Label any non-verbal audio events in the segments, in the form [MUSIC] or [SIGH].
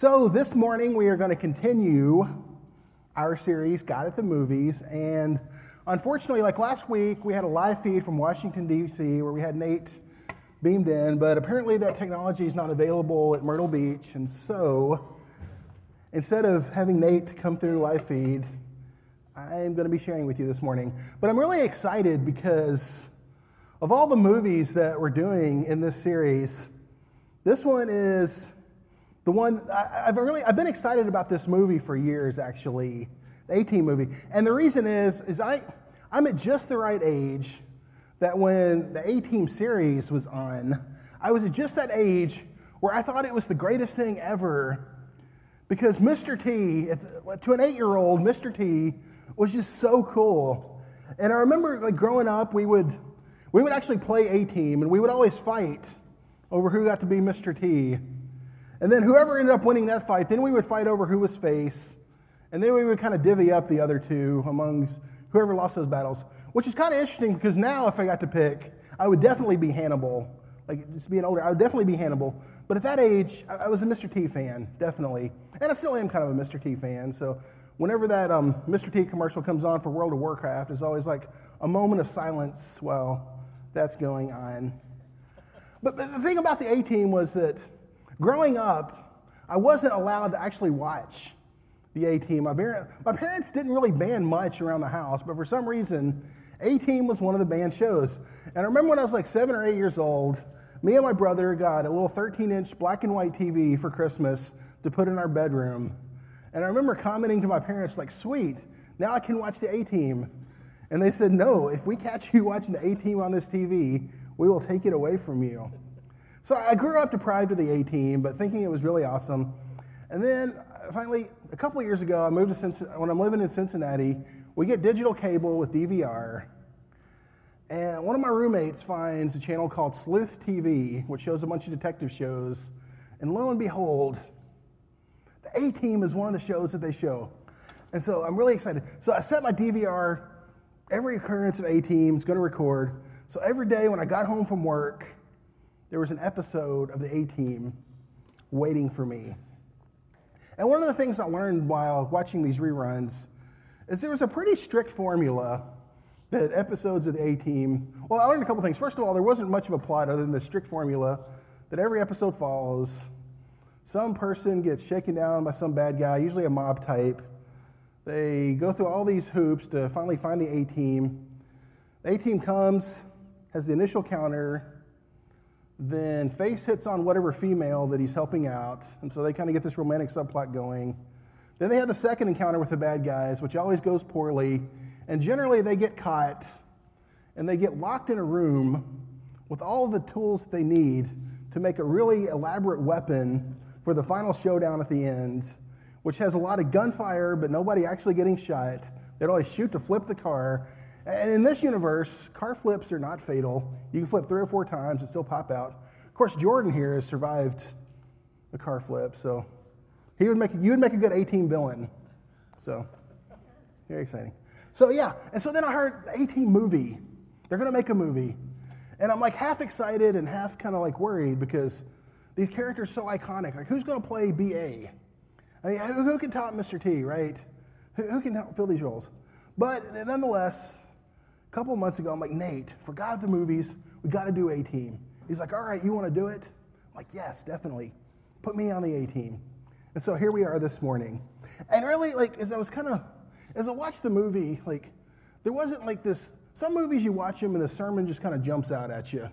So, this morning we are going to continue our series, God at the Movies. And unfortunately, like last week, we had a live feed from Washington, D.C., where we had Nate beamed in, but apparently that technology is not available at Myrtle Beach. And so, instead of having Nate come through live feed, I am going to be sharing with you this morning. But I'm really excited because of all the movies that we're doing in this series, this one is the one I, have really I've been excited about this movie for years, actually, the A Team movie, and the reason is is I I'm at just the right age that when the A Team series was on, I was at just that age where I thought it was the greatest thing ever, because Mr. T, to an eight year old, Mr. T was just so cool, and I remember like growing up, we would we would actually play A Team, and we would always fight over who got to be Mr. T. And then whoever ended up winning that fight, then we would fight over who was face. And then we would kind of divvy up the other two among whoever lost those battles, which is kind of interesting because now if I got to pick, I would definitely be Hannibal. Like just being older, I would definitely be Hannibal. But at that age, I was a Mr. T fan, definitely. And I still am kind of a Mr. T fan. So whenever that um, Mr. T commercial comes on for World of Warcraft, it's always like a moment of silence while that's going on. But, but the thing about the A team was that Growing up, I wasn't allowed to actually watch the A Team. My, parents didn't really ban much around the house, but for some reason, A Team was one of the banned shows. And I remember when I was like seven or eight years old, me and my brother got a little 13 inch black and white TV for Christmas to put in our bedroom. And I remember commenting to my parents, like, sweet, now I can watch the A Team. And they said, no, if we catch you [LAUGHS] watching the A Team on this TV, we will take it away from you. So I grew up deprived of the A team, but thinking it was really awesome. And then uh, finally, a couple years ago, I moved to Cincinnati. When I'm living in Cincinnati, we get digital cable with DVR. And one of my roommates finds a channel called Sleuth TV, which shows a bunch of detective shows. And lo and behold, the A Team is one of the shows that they show. And so I'm really excited. So I set my DVR, every occurrence of A Team is going to record. So every day when I got home from work, there was an episode of the A Team waiting for me. And one of the things I learned while watching these reruns is there was a pretty strict formula that episodes of the A Team, well, I learned a couple things. First of all, there wasn't much of a plot other than the strict formula that every episode follows. Some person gets shaken down by some bad guy, usually a mob type. They go through all these hoops to finally find the A Team. The A Team comes, has the initial counter, then Face hits on whatever female that he's helping out, and so they kind of get this romantic subplot going. Then they have the second encounter with the bad guys, which always goes poorly, and generally they get caught and they get locked in a room with all the tools that they need to make a really elaborate weapon for the final showdown at the end, which has a lot of gunfire, but nobody actually getting shot. They'd always shoot to flip the car, and in this universe, car flips are not fatal. You can flip three or four times and still pop out. Of course, Jordan here has survived a car flip, so he would make you would make a good A team villain. So very exciting. So yeah, and so then I heard A team movie. They're gonna make a movie. And I'm like half excited and half kind of like worried because these characters are so iconic. Like who's gonna play BA? I mean, who, can top Mr. T, right? Who, who can fill these roles? But nonetheless, a couple months ago, I'm like, Nate, for God of the movies, we got to do A team. He's like, all right, you want to do it? I'm like, yes, definitely. Put me on the A team. And so here we are this morning. And really, like, as I was kind of, as I watched the movie, like, there wasn't like this, some movies you watch them and the sermon just kind of jumps out at you.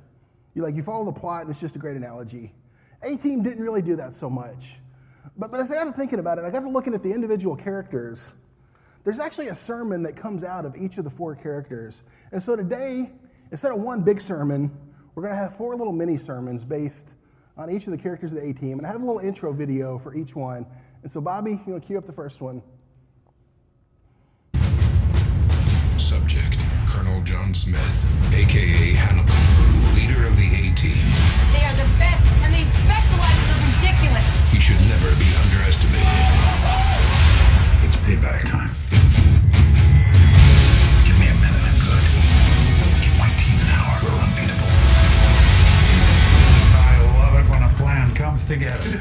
You like, you follow the plot and it's just a great analogy. A team didn't really do that so much. But, but as I got to thinking about it, I got to looking at the individual characters there's actually a sermon that comes out of each of the four characters. And so today, instead of one big sermon, we're going to have four little mini sermons based on each of the characters of the A team. And I have a little intro video for each one. And so, Bobby, you to cue up the first one? Subject Colonel John Smith, aka Hannibal, together. [LAUGHS] the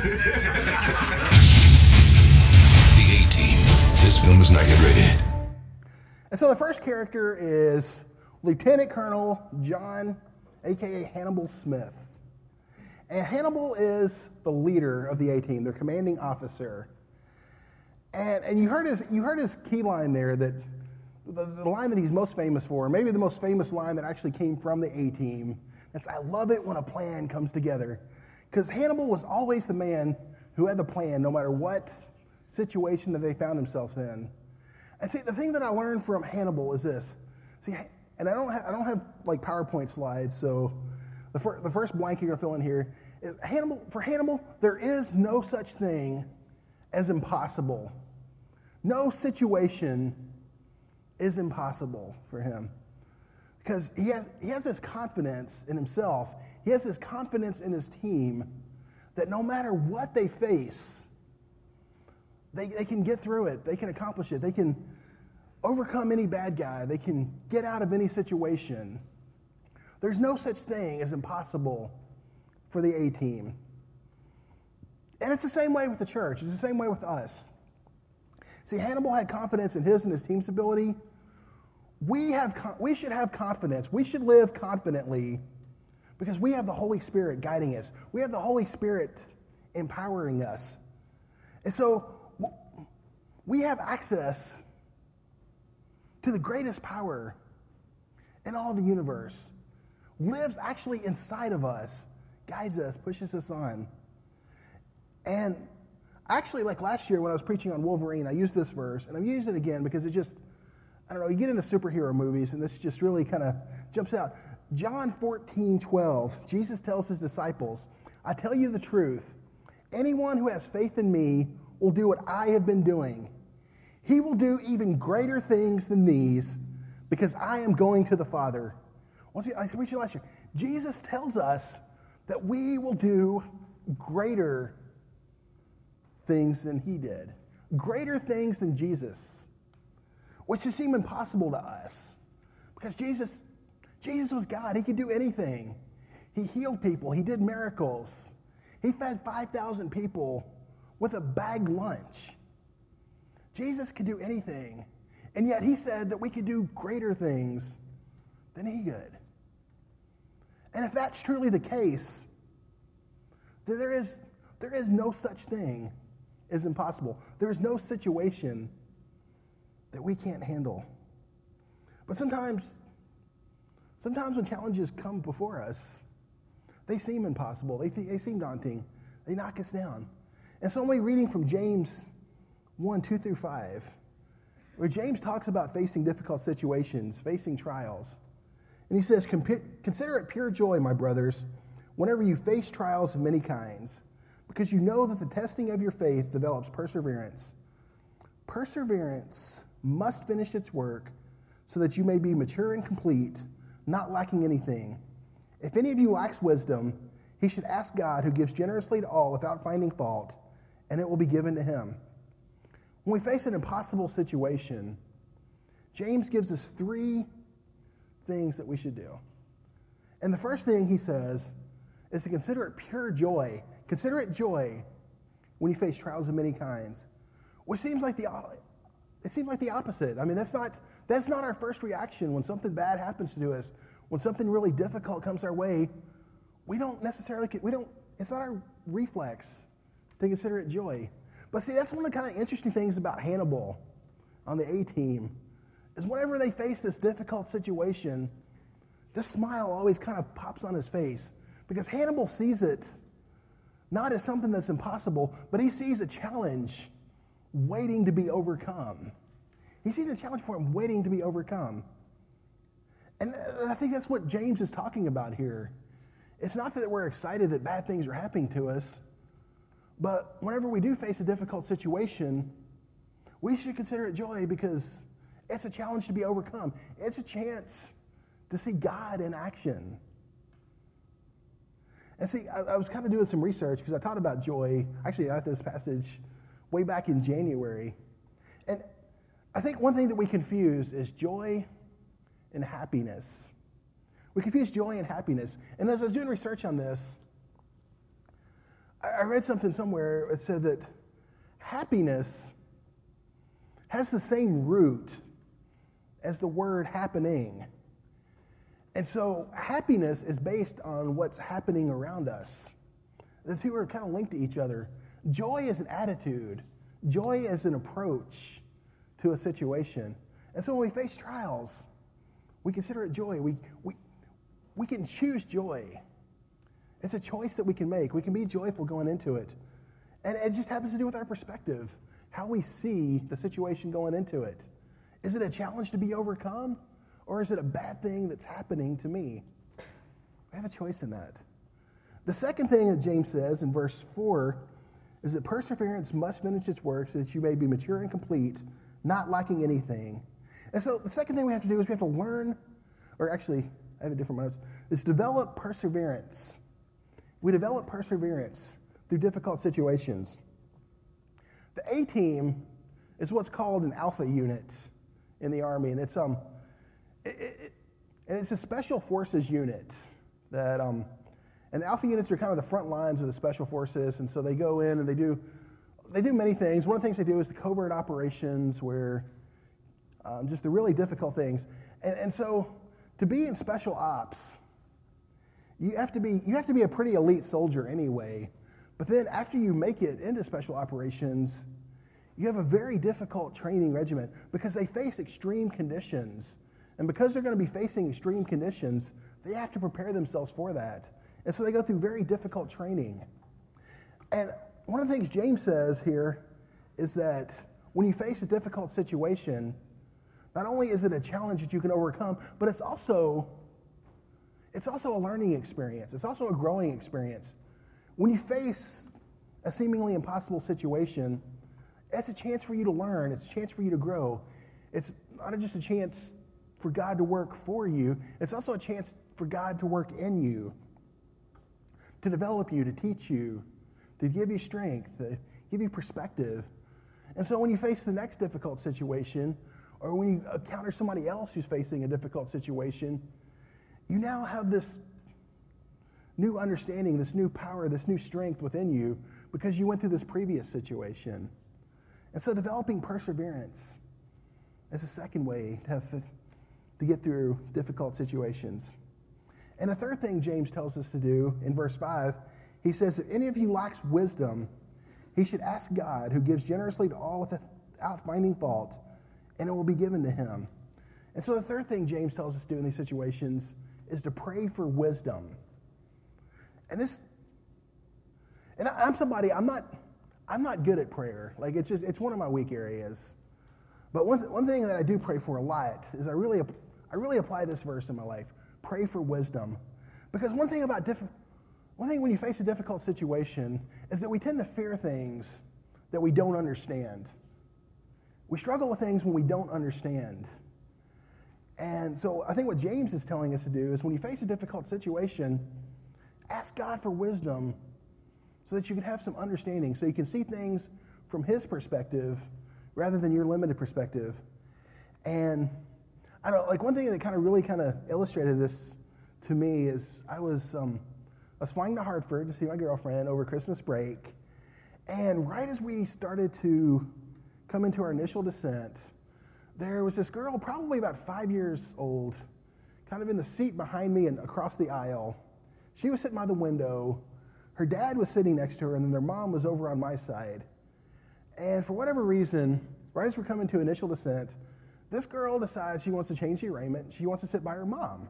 A Team. This film is not yet rated. And so the first character is Lieutenant Colonel John, aka Hannibal Smith. And Hannibal is the leader of the A team, their commanding officer. And, and you, heard his, you heard his key line there that the, the line that he's most famous for, maybe the most famous line that actually came from the A team. That's I love it when a plan comes together. Because Hannibal was always the man who had the plan no matter what situation that they found themselves in. And see, the thing that I learned from Hannibal is this. See, and I don't have, I don't have like PowerPoint slides, so the, fir- the first blank you're gonna fill in here is Hannibal. For Hannibal, there is no such thing as impossible. No situation is impossible for him because he has, he has this confidence in himself. He has this confidence in his team that no matter what they face, they, they can get through it. They can accomplish it. They can overcome any bad guy. They can get out of any situation. There's no such thing as impossible for the A team. And it's the same way with the church, it's the same way with us. See, Hannibal had confidence in his and his team's ability. We, have, we should have confidence. We should live confidently because we have the Holy Spirit guiding us. We have the Holy Spirit empowering us. And so we have access to the greatest power in all the universe, lives actually inside of us, guides us, pushes us on. And actually, like last year when I was preaching on Wolverine, I used this verse, and I'm using it again because it just, I don't know, you get into superhero movies, and this just really kind of jumps out. John 14, 12, Jesus tells his disciples, I tell you the truth. Anyone who has faith in me will do what I have been doing. He will do even greater things than these because I am going to the Father. Once I mentioned last year, Jesus tells us that we will do greater things than he did, greater things than Jesus, which just seem impossible to us because Jesus, Jesus was God. He could do anything. He healed people. He did miracles. He fed 5,000 people with a bag lunch. Jesus could do anything. And yet he said that we could do greater things than he could. And if that's truly the case, then there is, there is no such thing as impossible. There is no situation that we can't handle. But sometimes, sometimes when challenges come before us, they seem impossible. They, th- they seem daunting. They knock us down. And so I'm only reading from James 1 2 through 5, where James talks about facing difficult situations, facing trials. And he says, Consider it pure joy, my brothers, whenever you face trials of many kinds, because you know that the testing of your faith develops perseverance. Perseverance must finish its work so that you may be mature and complete, not lacking anything. If any of you lacks wisdom, he should ask God, who gives generously to all without finding fault, and it will be given to him. When we face an impossible situation, James gives us three things that we should do. And the first thing he says is to consider it pure joy. Consider it joy when you face trials of many kinds, which seems like the it seems like the opposite. I mean, that's not that's not our first reaction when something bad happens to us. When something really difficult comes our way, we don't necessarily we don't. It's not our reflex to consider it joy. But see, that's one of the kind of interesting things about Hannibal on the A team is whenever they face this difficult situation, this smile always kind of pops on his face because Hannibal sees it not as something that's impossible, but he sees a challenge waiting to be overcome. He sees a challenge for him waiting to be overcome. And uh, I think that's what James is talking about here. It's not that we're excited that bad things are happening to us, but whenever we do face a difficult situation, we should consider it joy because it's a challenge to be overcome. It's a chance to see God in action. And see, I, I was kind of doing some research because I thought about joy. Actually, I had this passage way back in January. And I think one thing that we confuse is joy and happiness. We confuse joy and happiness. And as I was doing research on this, I read something somewhere that said that happiness has the same root as the word happening. And so happiness is based on what's happening around us. The two are kind of linked to each other. Joy is an attitude, joy is an approach to a situation. And so when we face trials, we consider it joy. We, we, we can choose joy. It's a choice that we can make. We can be joyful going into it. And it just happens to do with our perspective, how we see the situation going into it. Is it a challenge to be overcome? Or is it a bad thing that's happening to me? We have a choice in that. The second thing that James says in verse 4 is that perseverance must finish its work so that you may be mature and complete, not lacking anything. And so the second thing we have to do is we have to learn, or actually, I have a different notes, is develop perseverance. We develop perseverance through difficult situations. The A team is what's called an alpha unit in the Army, and it's, um, it, it, and it's a special forces unit that, um, and the alpha units are kind of the front lines of the special forces, and so they go in and they do, they do many things. One of the things they do is the covert operations, where um, just the really difficult things. And, and so to be in special ops, you have to be you have to be a pretty elite soldier anyway. But then after you make it into special operations, you have a very difficult training regimen because they face extreme conditions. And because they're going to be facing extreme conditions, they have to prepare themselves for that. And so they go through very difficult training. And one of the things James says here is that when you face a difficult situation, not only is it a challenge that you can overcome, but it's also it's also a learning experience. It's also a growing experience. When you face a seemingly impossible situation, it's a chance for you to learn, it's a chance for you to grow. It's not just a chance for God to work for you, it's also a chance for God to work in you, to develop you, to teach you, to give you strength, to give you perspective. And so when you face the next difficult situation, or when you encounter somebody else who's facing a difficult situation, you now have this new understanding, this new power, this new strength within you because you went through this previous situation. And so developing perseverance is a second way to, have, to get through difficult situations. And the third thing James tells us to do in verse 5, he says, If any of you lacks wisdom, he should ask God, who gives generously to all without finding fault, and it will be given to him. And so the third thing James tells us to do in these situations is to pray for wisdom. And this, and I, am somebody, I'm not, I'm not good at prayer. Like it's just, it's one of my weak areas. But one, th- one thing that I do pray for a lot is I really, I really apply this verse in my life. Pray for wisdom. Because one thing about diff- one thing when you face a difficult situation is that we tend to fear things that we don't understand. We struggle with things when we don't understand. And so I think what James is telling us to do is when you face a difficult situation, ask God for wisdom so that you can have some understanding, so you can see things from his perspective rather than your limited perspective. And I don't like one thing that kind of really kind of illustrated this to me is I was um, I was flying to Hartford to see my girlfriend over Christmas break, and right as we started to come into our initial descent, there was this girl, probably about five years old, kind of in the seat behind me and across the aisle. She was sitting by the window. Her dad was sitting next to her, and then their mom was over on my side. And for whatever reason, right as we're coming to initial descent, this girl decides she wants to change the arraignment. She wants to sit by her mom.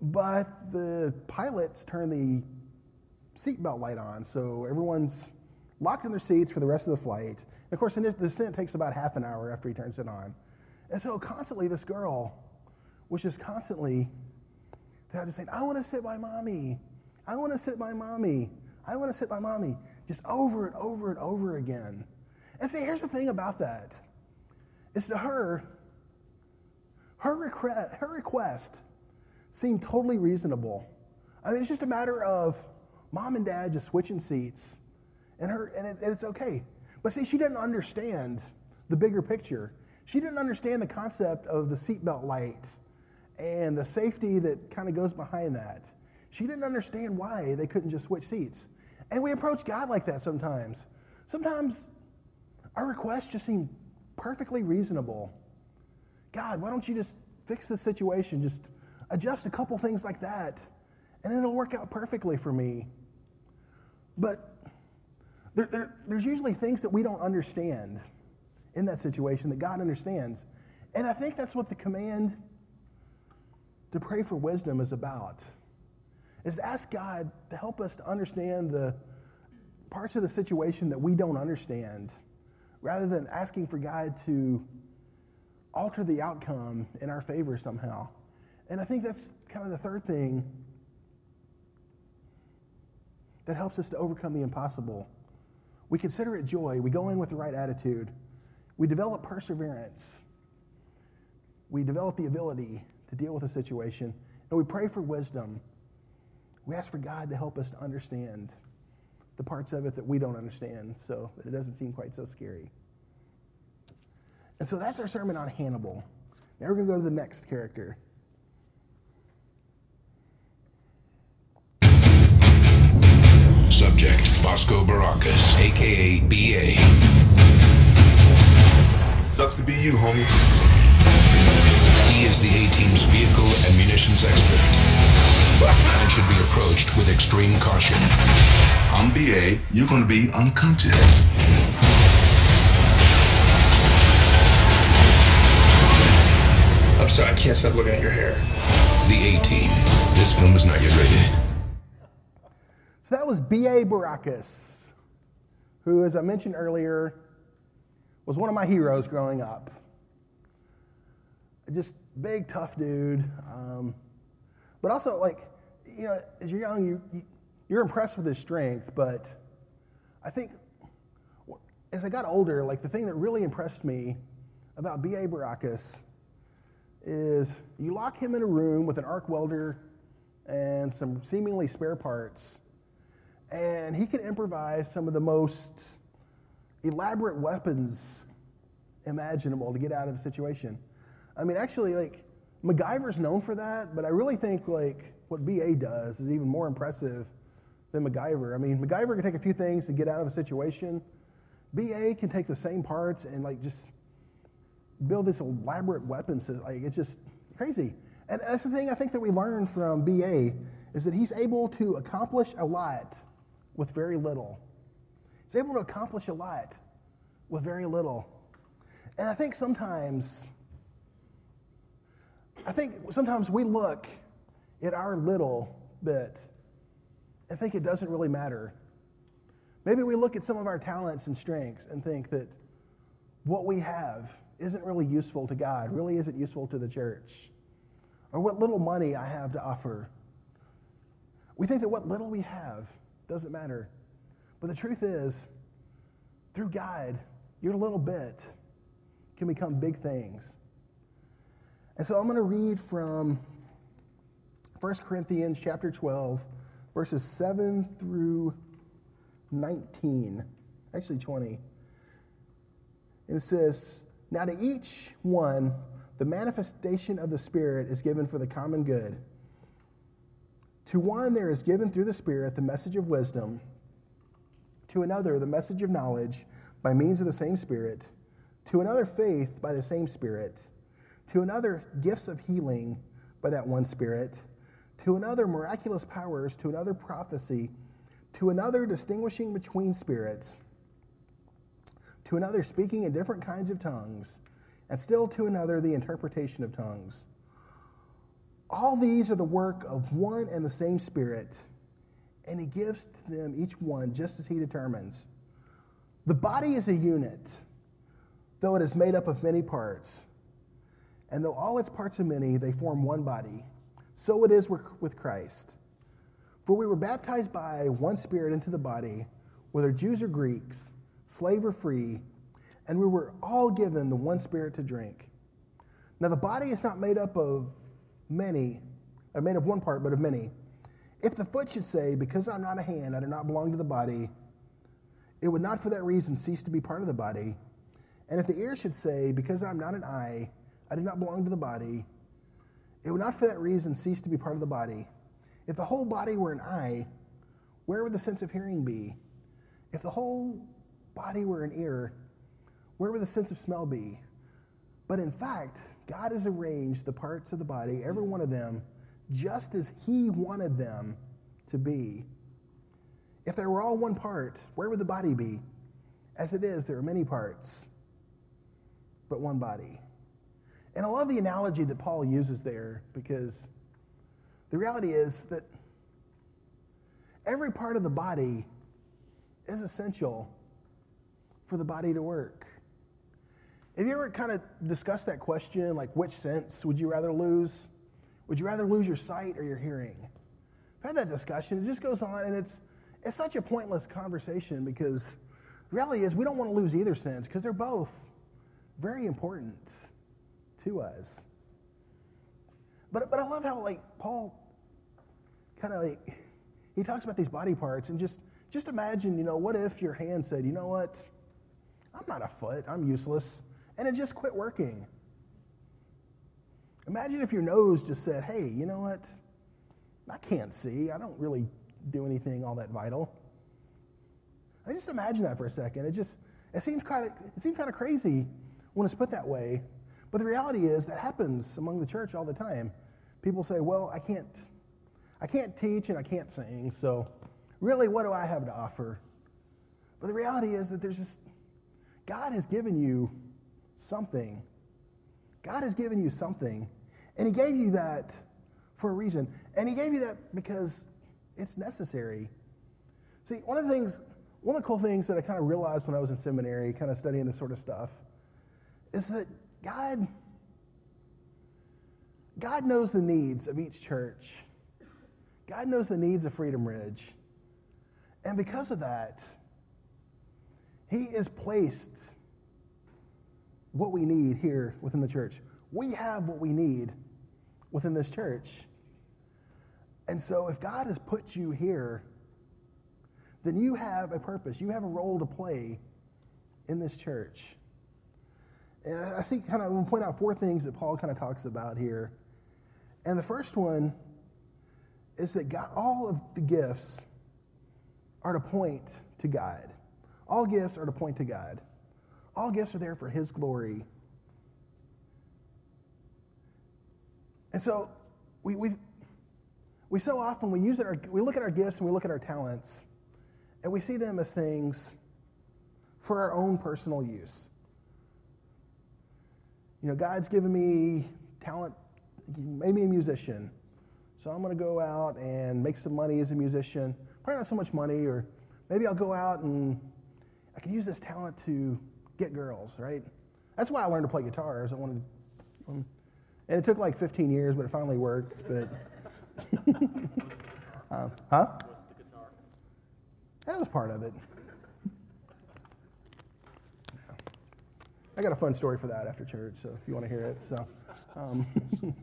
But the pilots turn the seatbelt light on, so everyone's locked in their seats for the rest of the flight. And of course, the descent takes about half an hour after he turns it on. And so constantly, this girl was just constantly just saying, I want to sit by mommy. I want to sit by mommy. I want to sit by mommy. Just over and over and over again. And see, here's the thing about that. It's to her, her, request, her request seemed totally reasonable. I mean, it's just a matter of mom and dad just switching seats, and her, and, it, and it's okay. But see, she didn't understand the bigger picture. She didn't understand the concept of the seatbelt light and the safety that kind of goes behind that. She didn't understand why they couldn't just switch seats. And we approach God like that sometimes. Sometimes our requests just seem perfectly reasonable. God, why don't you just fix the situation? Just adjust a couple things like that, and it'll work out perfectly for me. But there, there, there's usually things that we don't understand in that situation that God understands. And I think that's what the command to pray for wisdom is about. Is to ask God to help us to understand the parts of the situation that we don't understand, rather than asking for God to alter the outcome in our favor somehow. And I think that's kind of the third thing that helps us to overcome the impossible. We consider it joy. We go in with the right attitude. We develop perseverance. We develop the ability to deal with a situation. And we pray for wisdom. We ask for God to help us to understand the parts of it that we don't understand so that it doesn't seem quite so scary. And so that's our sermon on Hannibal. Now we're going to go to the next character. Subject Bosco Baracus, aka BA. Sucks to be you, homie. He is the A team's vehicle and munitions expert and should be approached with extreme caution. I'm BA. You're gonna be unconscious. I'm sorry, I can't stop looking at your hair. The A team. This film is not yet rated. So that was B.A. Baracus, who, as I mentioned earlier, was one of my heroes growing up. Just big, tough dude. Um, but also, like, you know, as you're young, you, you, you're impressed with his strength, but I think as I got older, like, the thing that really impressed me about B.A. Baracus is you lock him in a room with an arc welder and some seemingly spare parts, and he can improvise some of the most elaborate weapons imaginable to get out of a situation. I mean, actually, like MacGyver's known for that, but I really think like what BA does is even more impressive than MacGyver. I mean, MacGyver can take a few things to get out of a situation. BA can take the same parts and like just build this elaborate weapon. Like it's just crazy. And that's the thing I think that we learned from BA is that he's able to accomplish a lot with very little. He's able to accomplish a lot with very little. And I think sometimes, I think sometimes we look at our little bit and think it doesn't really matter. Maybe we look at some of our talents and strengths and think that what we have isn't really useful to God, really isn't useful to the church, or what little money I have to offer. We think that what little we have doesn't matter. But the truth is, through God, your little bit can become big things. And so I'm going to read from 1 Corinthians chapter 12, verses 7 through 19, actually 20. And it says, Now to each one, the manifestation of the Spirit is given for the common good. To one, there is given through the Spirit the message of wisdom, to another, the message of knowledge by means of the same Spirit, to another, faith by the same Spirit, to another, gifts of healing by that one Spirit, to another, miraculous powers, to another, prophecy, to another, distinguishing between spirits, to another, speaking in different kinds of tongues, and still to another, the interpretation of tongues. All these are the work of one and the same Spirit, and He gives to them each one just as He determines. The body is a unit, though it is made up of many parts. And though all its parts are many, they form one body. So it is with Christ. For we were baptized by one Spirit into the body, whether Jews or Greeks, slave or free, and we were all given the one Spirit to drink. Now the body is not made up of many, or made of one part, but of many. If the foot should say, Because I'm not a hand, I do not belong to the body, it would not for that reason cease to be part of the body. And if the ear should say, Because I'm not an eye, I do not belong to the body, it would not for that reason cease to be part of the body. If the whole body were an eye, where would the sense of hearing be? If the whole body were an ear, where would the sense of smell be? But in fact, God has arranged the parts of the body, every one of them, just as He wanted them to be. If they were all one part, where would the body be? As it is, there are many parts, but one body. And I love the analogy that Paul uses there because the reality is that every part of the body is essential for the body to work. Have you ever kind of discussed that question, like which sense would you rather lose? Would you rather lose your sight or your hearing? I've had that discussion. It just goes on, and it's it's such a pointless conversation because really is we don't want to lose either sense because they're both very important to us. But but I love how like Paul kind of like [LAUGHS] he talks about these body parts and just just imagine, you know, what if your hand said, you know what? I'm not a foot, I'm useless, and it just quit working. Imagine if your nose just said, hey, you know what? I can't see. I don't really do anything all that vital. I just imagine that for a second. It just it seems kind of it seems kind of crazy when it's put that way. But the reality is that happens among the church all the time. People say, "Well, I can't I can't teach and I can't sing, so really what do I have to offer?" But the reality is that there's just God has given you something. God has given you something, and He gave you that for a reason. And He gave you that because it's necessary. See, one of the things, one of the cool things that I kind of realized when I was in seminary, kind of studying this sort of stuff, is that God, God knows the needs of each church. God knows the needs of Freedom Ridge. And because of that, He is placed what we need here within the church. We have what we need within this church. And so, if God has put you here, then you have a purpose, you have a role to play in this church. And I see kind of, I'm going to point out four things that Paul kind of talks about here. And the first one is that God, all of the gifts are to point to God. All gifts are to point to God. All gifts are there for His glory. And so we, we, we so often we use it, our, we look at our gifts and we look at our talents, and we see them as things for our own personal use. You know, God's given me talent, made me a musician. So I'm going to go out and make some money as a musician. Probably not so much money, or maybe I'll go out and I can use this talent to get girls, right? That's why I learned to play guitars. I wanted, and it took like 15 years, but it finally worked. But, [LAUGHS] uh, huh? That was part of it. I got a fun story for that after church, so if you want to hear it. So, um, [LAUGHS]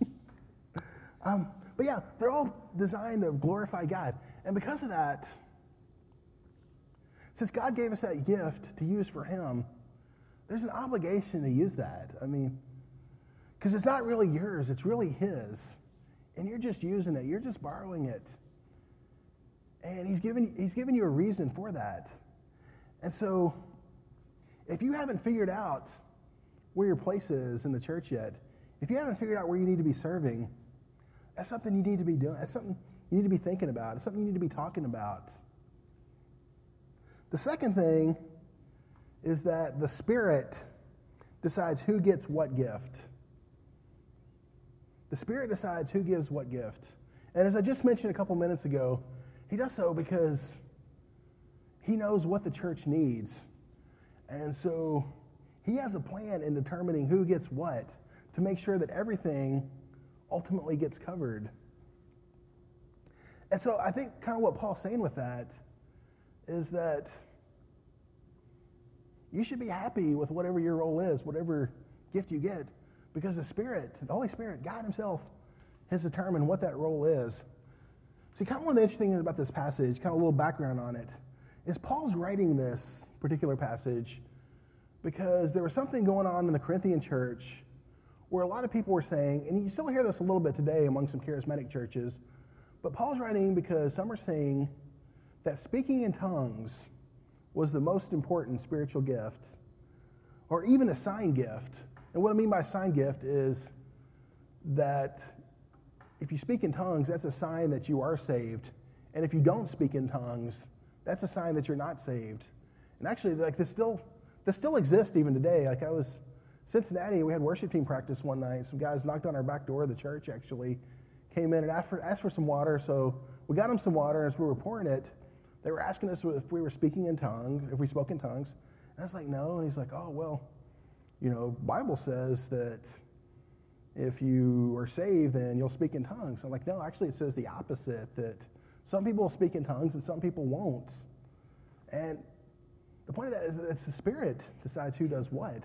um, but yeah, they're all designed to glorify God, and because of that, since God gave us that gift to use for Him, there's an obligation to use that. I mean, because it's not really yours; it's really His, and you're just using it. You're just borrowing it, and He's given He's given you a reason for that, and so. If you haven't figured out where your place is in the church yet, if you haven't figured out where you need to be serving, that's something you need to be doing. That's something you need to be thinking about. It's something you need to be talking about. The second thing is that the Spirit decides who gets what gift. The Spirit decides who gives what gift. And as I just mentioned a couple minutes ago, He does so because He knows what the church needs. And so he has a plan in determining who gets what to make sure that everything ultimately gets covered. And so I think kind of what Paul's saying with that is that you should be happy with whatever your role is, whatever gift you get, because the Spirit, the Holy Spirit, God Himself, has determined what that role is. See, kind of one of the interesting things about this passage, kind of a little background on it, is Paul's writing this particular passage because there was something going on in the Corinthian church where a lot of people were saying, and you still hear this a little bit today among some charismatic churches, but Paul's writing because some are saying that speaking in tongues was the most important spiritual gift, or even a sign gift And what I mean by sign gift is that if you speak in tongues, that's a sign that you are saved. And if you don't speak in tongues, that's a sign that you're not saved. And actually, like this still, this still exists even today. Like I was Cincinnati, we had worship team practice one night. Some guys knocked on our back door of the church. Actually, came in and asked for, asked for some water. So we got them some water. And as we were pouring it, they were asking us if we were speaking in tongues, if we spoke in tongues. And I was like, no. And he's like, oh well, you know, Bible says that if you are saved, then you'll speak in tongues. I'm like, no, actually, it says the opposite that some people will speak in tongues and some people won't. And the point of that is that it's the Spirit decides who does what.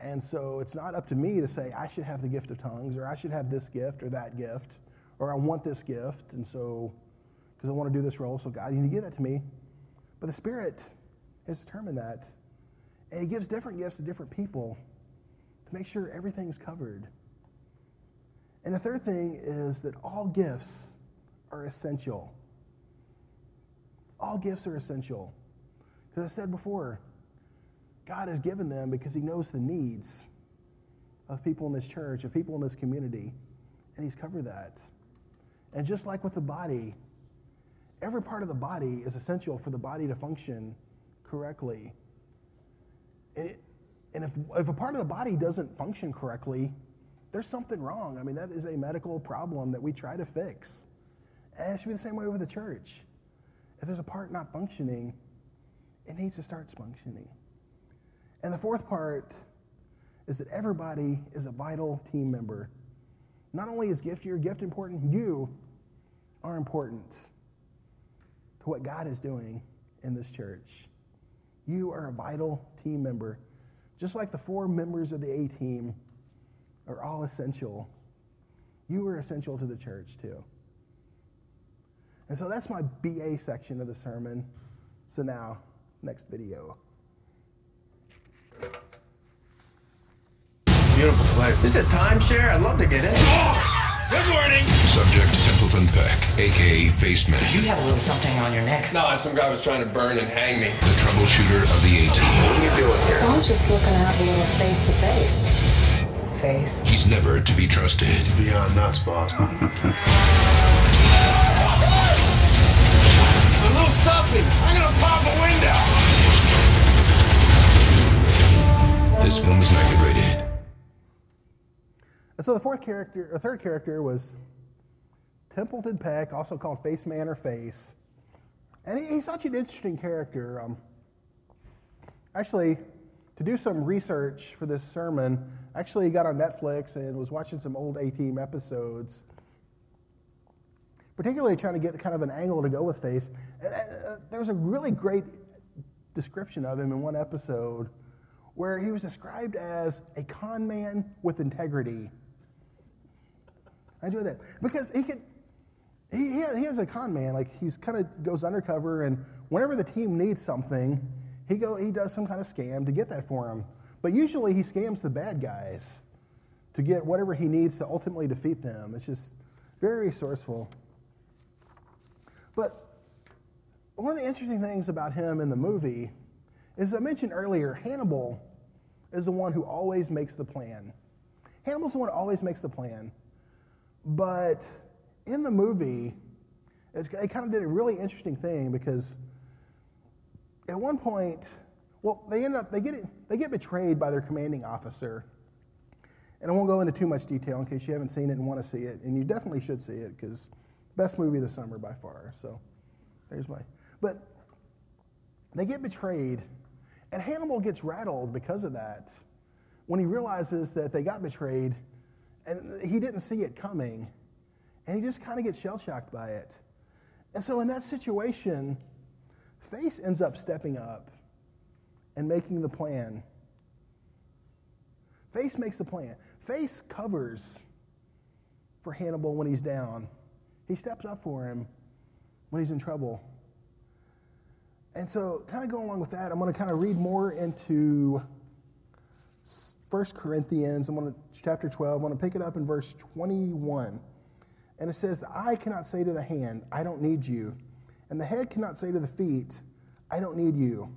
And so it's not up to me to say, I should have the gift of tongues, or I should have this gift or that gift, or I want this gift, and so, because I want to do this role, so God, you need to give that to me. But the Spirit has determined that. And He gives different gifts to different people to make sure everything's covered. And the third thing is that all gifts are essential. All gifts are essential. Because I said before, God has given them because He knows the needs of people in this church, of people in this community, and He's covered that. And just like with the body, every part of the body is essential for the body to function correctly. And, it, and if, if a part of the body doesn't function correctly, there's something wrong. I mean, that is a medical problem that we try to fix. And it should be the same way with the church. If there's a part not functioning, it needs to start functioning. And the fourth part is that everybody is a vital team member. Not only is gift your gift important, you are important to what God is doing in this church. You are a vital team member. Just like the four members of the A team are all essential, you are essential to the church too. And so that's my BA section of the sermon. So now, next video. Beautiful place. Is it timeshare? I'd love to get in. Good morning. Subject Templeton Peck, aka Faceman, You have a little something on your neck. No, some guy was trying to burn and hang me. the troubleshooter of the A team. What are you doing here? I was just looking out a little face to face. Face. He's never to be trusted. Beyond nuts, boss. [LAUGHS] A little something. I'm gonna pop a window. This film is not yet rated. And so the fourth character, or third character was Templeton Peck, also called Face Man or Face. And he, he's such an interesting character. Um, actually, to do some research for this sermon, actually got on Netflix and was watching some old A Team episodes, particularly trying to get kind of an angle to go with Face. And, uh, there was a really great description of him in one episode where he was described as a con man with integrity. I enjoy that because he could. He, he is a con man. Like he's kind of goes undercover, and whenever the team needs something, he go he does some kind of scam to get that for him. But usually he scams the bad guys to get whatever he needs to ultimately defeat them. It's just very resourceful. But one of the interesting things about him in the movie is I mentioned earlier, Hannibal is the one who always makes the plan. Hannibal's the one who always makes the plan. But in the movie, it kind of did a really interesting thing because at one point, well, they end up they get they get betrayed by their commanding officer. And I won't go into too much detail in case you haven't seen it and want to see it, and you definitely should see it because best movie of the summer by far. So there's my. But they get betrayed, and Hannibal gets rattled because of that when he realizes that they got betrayed and he didn't see it coming. And he just kind of gets shell shocked by it. And so, in that situation, Face ends up stepping up and making the plan. Face makes the plan. Face covers for Hannibal when he's down, he steps up for him when he's in trouble. And so, kind of going along with that, I'm going to kind of read more into 1 Corinthians. I'm to chapter 12. I'm going to pick it up in verse 21. And it says, The eye cannot say to the hand, I don't need you. And the head cannot say to the feet, I don't need you.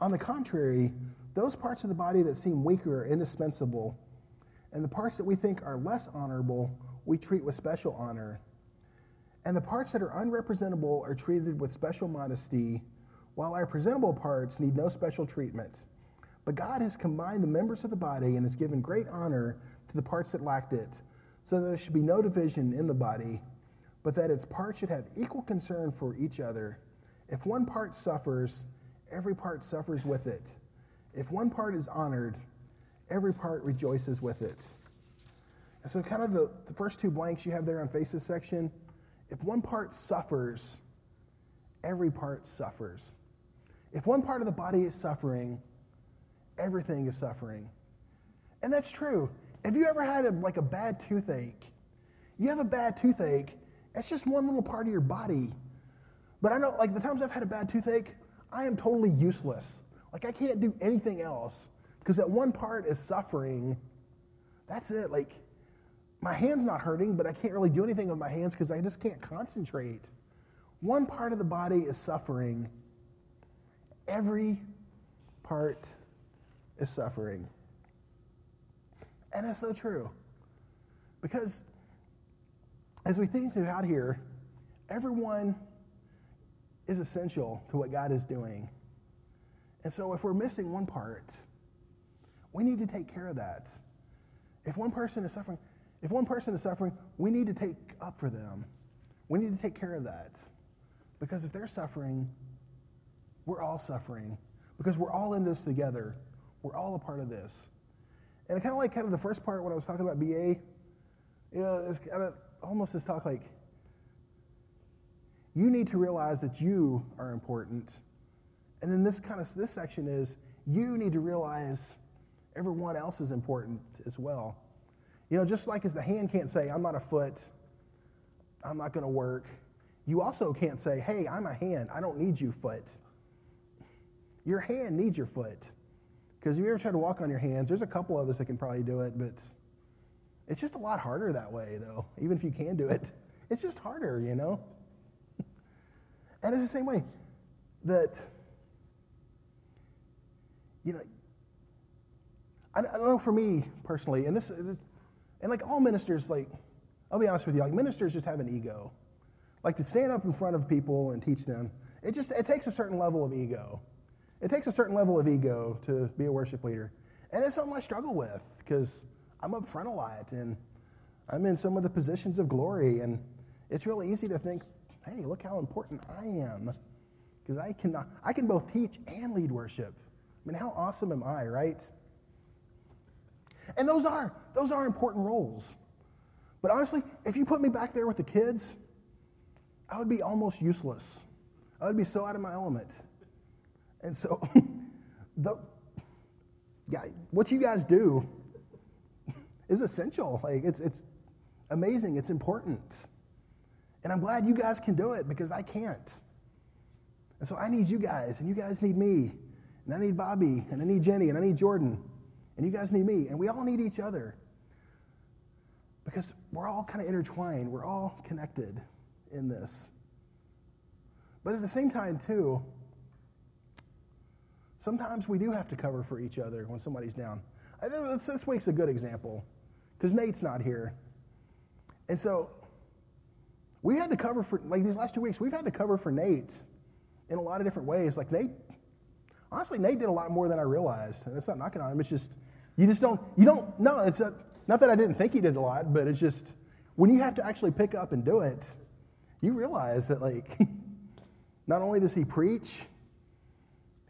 On the contrary, those parts of the body that seem weaker are indispensable, and the parts that we think are less honorable, we treat with special honor. And the parts that are unrepresentable are treated with special modesty, while our presentable parts need no special treatment. But God has combined the members of the body and has given great honor to the parts that lacked it, so that there should be no division in the body, but that its parts should have equal concern for each other. If one part suffers, every part suffers with it. If one part is honored, every part rejoices with it. And so, kind of the, the first two blanks you have there on Face's section, if one part suffers, every part suffers. If one part of the body is suffering, everything is suffering. And that's true. Have you ever had a, like a bad toothache? You have a bad toothache, it's just one little part of your body. But I know, like the times I've had a bad toothache, I am totally useless. Like I can't do anything else because that one part is suffering. That's it. Like my hand's not hurting, but I can't really do anything with my hands because I just can't concentrate. One part of the body is suffering. Every part is suffering. And that's so true. Because as we think out here, everyone is essential to what God is doing. And so if we're missing one part, we need to take care of that. If one person is suffering, if one person is suffering, we need to take up for them. We need to take care of that. Because if they're suffering, we're all suffering. Because we're all in this together. We're all a part of this. And kind of like kind of the first part when I was talking about BA, you know, it's kind of almost this talk like, you need to realize that you are important. And then this kind of this section is you need to realize everyone else is important as well. You know, just like as the hand can't say, I'm not a foot, I'm not going to work, you also can't say, hey, I'm a hand, I don't need you, foot. Your hand needs your foot. Because if you ever try to walk on your hands, there's a couple of us that can probably do it, but it's just a lot harder that way, though, even if you can do it. It's just harder, you know? And it's the same way that, you know, I, don't know for me personally, and this, and like all ministers, like, I'll be honest with you, like ministers just have an ego. Like to stand up in front of people and teach them, it just, it takes a certain level of ego. It takes a certain level of ego to be a worship leader. And it's something I struggle with because I'm up front a lot and I'm in some of the positions of glory. And it's really easy to think, hey, look how important I am. Because I I can both teach and lead worship. I mean, how awesome am I, right? And those are, those are important roles. But honestly, if you put me back there with the kids, I would be almost useless. I would be so out of my element. And so, [LAUGHS] the, yeah, what you guys do is essential. Like, it's, it's amazing, it's important. And I'm glad you guys can do it because I can't. And so I need you guys, and you guys need me, and I need Bobby, and I need Jenny, and I need Jordan, and you guys need me, and we all need each other because we're all kind of intertwined, we're all connected in this. But at the same time, too, sometimes we do have to cover for each other when somebody's down. This, week's a good example because Nate's not here. And so we had to cover for, like these last two weeks, we've had to cover for Nate in a lot of different ways. Like Nate, honestly, Nate did a lot more than I realized. And it's not knocking on him. It's just, you just don't, you don't, no, it's a, not that I didn't think he did a lot, but it's just, when you have to actually pick up and do it, you realize that, like, [LAUGHS] not only does he preach,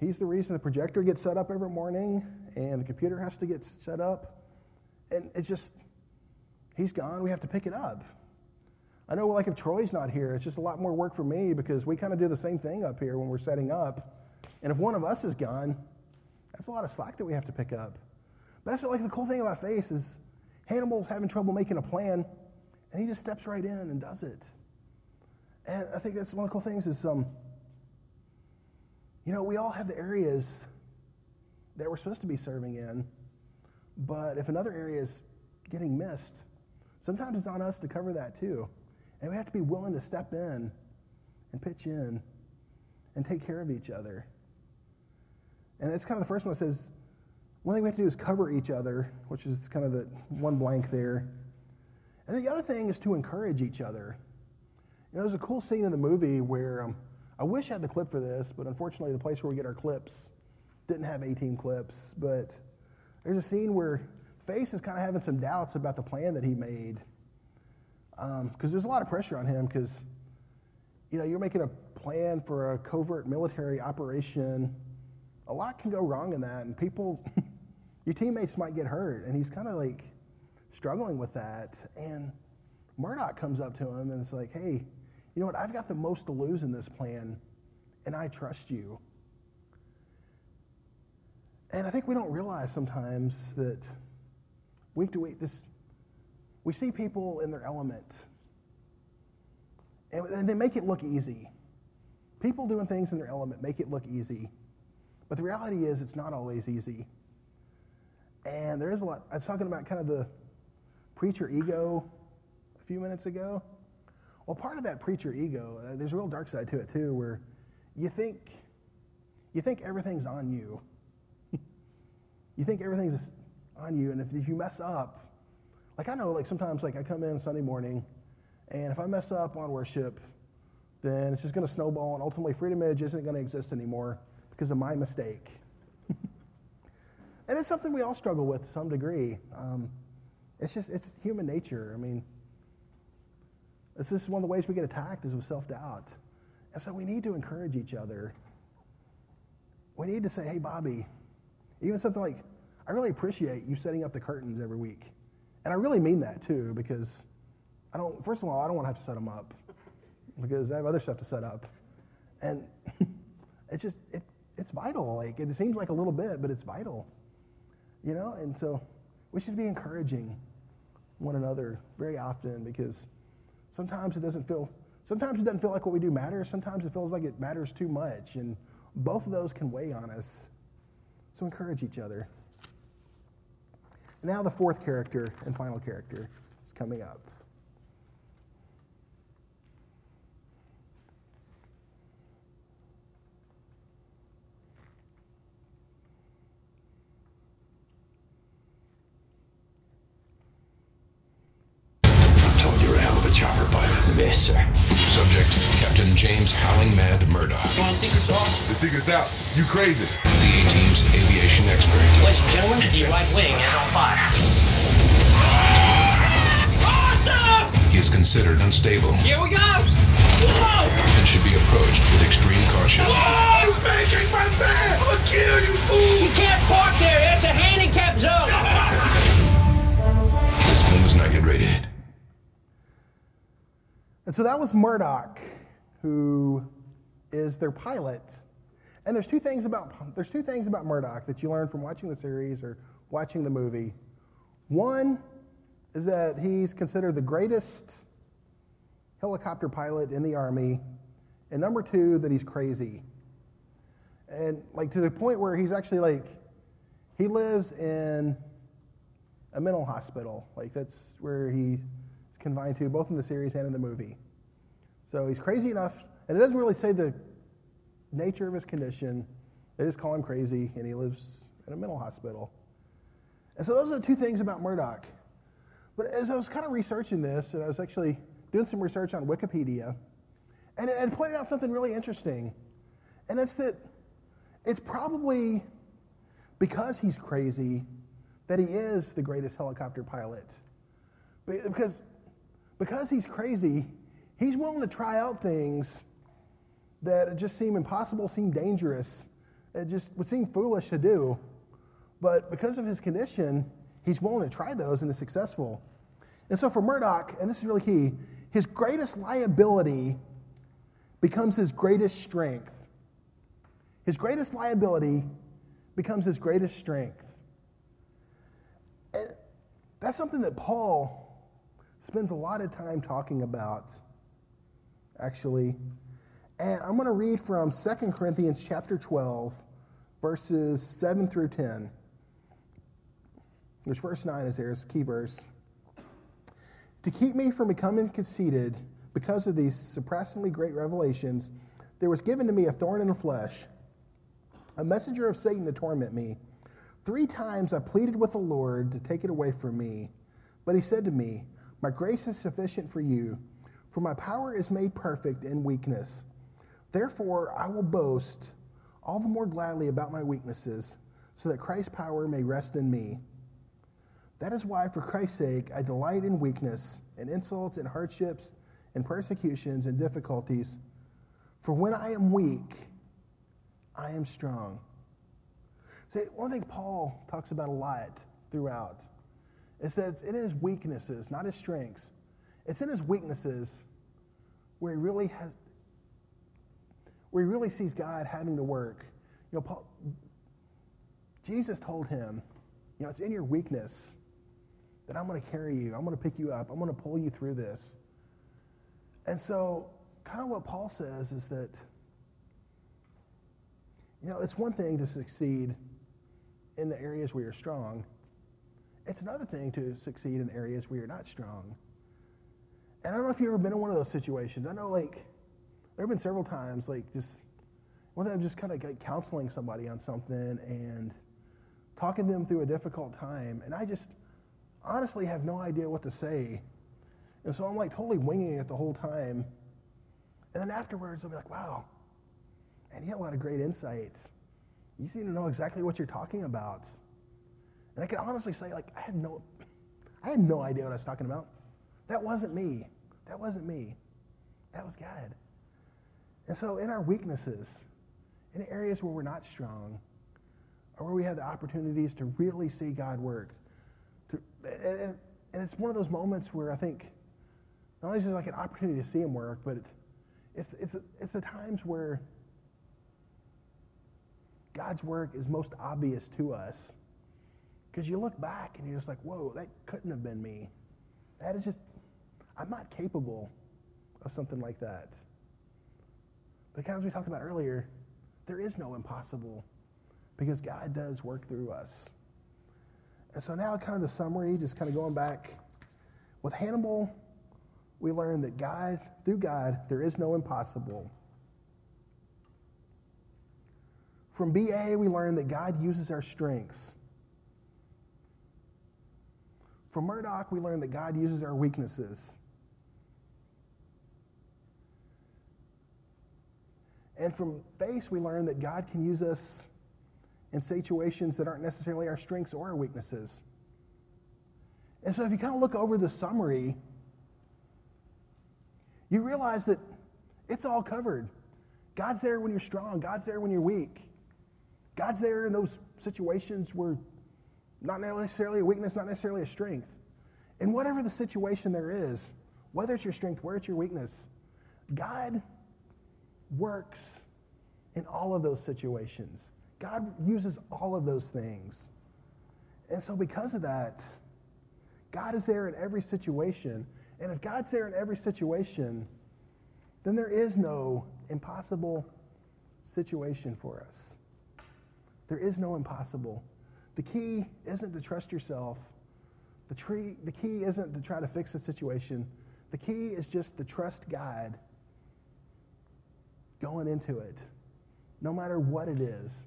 he's the reason the projector gets set up every morning and the computer has to get set up. And it's just, he's gone, we have to pick it up. I know, like, if Troy's not here, it's just a lot more work for me because we kind of do the same thing up here when we're setting up. And if one of us is gone, that's a lot of slack that we have to pick up. But that's what, like, the cool thing about Face is Hannibal's having trouble making a plan, and he just steps right in and does it. And I think that's one of the cool things is, um, you know, we all have the areas that we're supposed to be serving in, but if another area is getting missed, sometimes it's on us to cover that too. And we have to be willing to step in and pitch in and take care of each other. And it's kind of the first one that says, one thing we have to do is cover each other, which is kind of the one blank there. And the other thing is to encourage each other. You know, there's a cool scene in the movie where um, I wish I had the clip for this, but unfortunately, the place where we get our clips didn't have A-Team clips. But there's a scene where Face is kind of having some doubts about the plan that he made um, because there's a lot of pressure on him because you know you're making a plan for a covert military operation a lot can go wrong in that and people [LAUGHS] your teammates might get hurt and he's kind of like struggling with that and murdock comes up to him and it's like hey you know what i've got the most to lose in this plan and i trust you and i think we don't realize sometimes that week to week this we see people in their element, and, and they make it look easy. People doing things in their element make it look easy. But the reality is, it's not always easy. And there is a lot. I was talking about kind of the preacher ego a few minutes ago. Well, part of that preacher ego, uh, there's a real dark side to it too, where you think you think everything's on you. [LAUGHS] you think everything's on you, and if, if you mess up, like I know, like sometimes, like I come in Sunday morning, and if I mess up on worship, then it's just going to snowball, and ultimately, Freedom Edge isn't going to exist anymore because of my mistake. [LAUGHS] and it's something we all struggle with to some degree. Um, it's just it's human nature. I mean, it's is one of the ways we get attacked is with self doubt, and so we need to encourage each other. We need to say, "Hey, Bobby," even something like, "I really appreciate you setting up the curtains every week." And I really mean that too, because I don't, first of all, I don't want to have to set them up because I have other stuff to set up. And [LAUGHS] it's just, it, it's vital. Like, it seems like a little bit, but it's vital. You know? And so we should be encouraging one another very often because sometimes it doesn't feel, sometimes it doesn't feel like what we do matters. Sometimes it feels like it matters too much. And both of those can weigh on us. So encourage each other. Now, the fourth character and final character is coming up. James Howling Mad Murdock. You want secret sauce? The secret's out. You crazy. The A-Team's aviation expert. Ladies and gentlemen, the right wing is on fire. He is considered unstable Here we go! Whoa! and should be approached with extreme caution. Oh, you making my man! I'll kill you, fool! You can't park there. It's a handicap zone. This film is not yet rated. And so that was Murdock, who is their pilot. And there's two things about there's two things about Murdock that you learn from watching the series or watching the movie. One is that he's considered the greatest helicopter pilot in the army, and number two that he's crazy. And like to the point where he's actually like he lives in a mental hospital. Like that's where he is confined to, both in the series and in the movie. So he's crazy enough, and it doesn't really say the nature of his condition. They just call him crazy, and he lives in a mental hospital. And so those are the two things about Murdock. But as I was kind of researching this, and I was actually doing some research on Wikipedia, and it, pointed out something really interesting. And it's that it's probably because he's crazy that he is the greatest helicopter pilot. Because, because he's crazy, he's willing to try out things that just seem impossible, seem dangerous, it just would seem foolish to do. But because of his condition, he's willing to try those and is successful. And so for Murdock, and this is really key, his greatest liability becomes his greatest strength. His greatest liability becomes his greatest strength. And that's something that Paul spends a lot of time talking about, actually. And I'm going to read from 2 Corinthians chapter 12, verses 7 through 10. There's verse 9 is there, it's a key verse. To keep me from becoming conceited because of these surpassingly great revelations, there was given to me a thorn in the flesh, a messenger of Satan to torment me. Three times I pleaded with the Lord to take it away from me, but he said to me, My grace is sufficient for you, for my power is made perfect in weakness. Therefore, I will boast all the more gladly about my weaknesses, so that Christ's power may rest in me. That is why, for Christ's sake, I delight in weakness, and insults, and hardships, and persecutions, and difficulties. For when I am weak, I am strong. See, one thing Paul talks about a lot throughout is that it's in his weaknesses, not his strengths. It's in his weaknesses where he really has, where he really sees God having to work. You know, Paul, Jesus told him, you know, it's in your weakness that I'm going to carry you. I'm going to pick you up. I'm going to pull you through this. And so, kind of what Paul says is that, you know, it's one thing to succeed in the areas where you're strong, it's another thing to succeed in areas where you're not strong. And I don't know if you've ever been in one of those situations. I know, like, there have been several times, like, just one time, I'm just kind of like counseling somebody on something and talking them through a difficult time. And I just honestly have no idea what to say. And so I'm like totally winging it the whole time. And then afterwards, I'll be like, wow, and you had a lot of great insights. You seem to know exactly what you're talking about. And I can honestly say, like, I had no, I had no idea what I was talking about. That wasn't me. That wasn't me. That was God. And so, in our weaknesses, in the areas where we're not strong, or where we have the opportunities to really see God work, to, and, and it's one of those moments where I think not only is it like an opportunity to see Him work, but it's, it's, it's the times where God's work is most obvious to us. Because you look back and you're just like, whoa, that couldn't have been me. That is just, I'm not capable of something like that. But kind of as we talked about earlier, there is no impossible because God does work through us. And so now, kind of the summary, just kind of going back with Hannibal, we learned that God, through God, there is no impossible. From BA, we learned that God uses our strengths. From Murdock, we learned that God uses our weaknesses. And from Face, we learn that God can use us in situations that aren't necessarily our strengths or our weaknesses. And so if you kind of look over the summary, you realize that it's all covered. God's there when you're strong, God's there when you're weak. God's there in those situations where not necessarily a weakness, not necessarily a strength. And whatever the situation there is, whether it's your strength, whether it's your weakness, God works in all of those situations. God uses all of those things. And so, because of that, God is there in every situation. And if God's there in every situation, then there is no impossible situation for us. There is no impossible. The key isn't to trust yourself. The, tree, the key isn't to try to fix the situation. The key is just to trust God going into it, no matter what it is.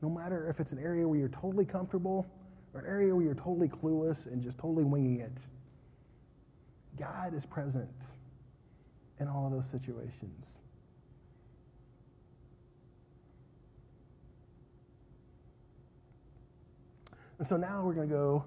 No matter if it's an area where you're totally comfortable or an area where you're totally clueless and just totally winging it. God is present in all of those situations. And so now we're going to go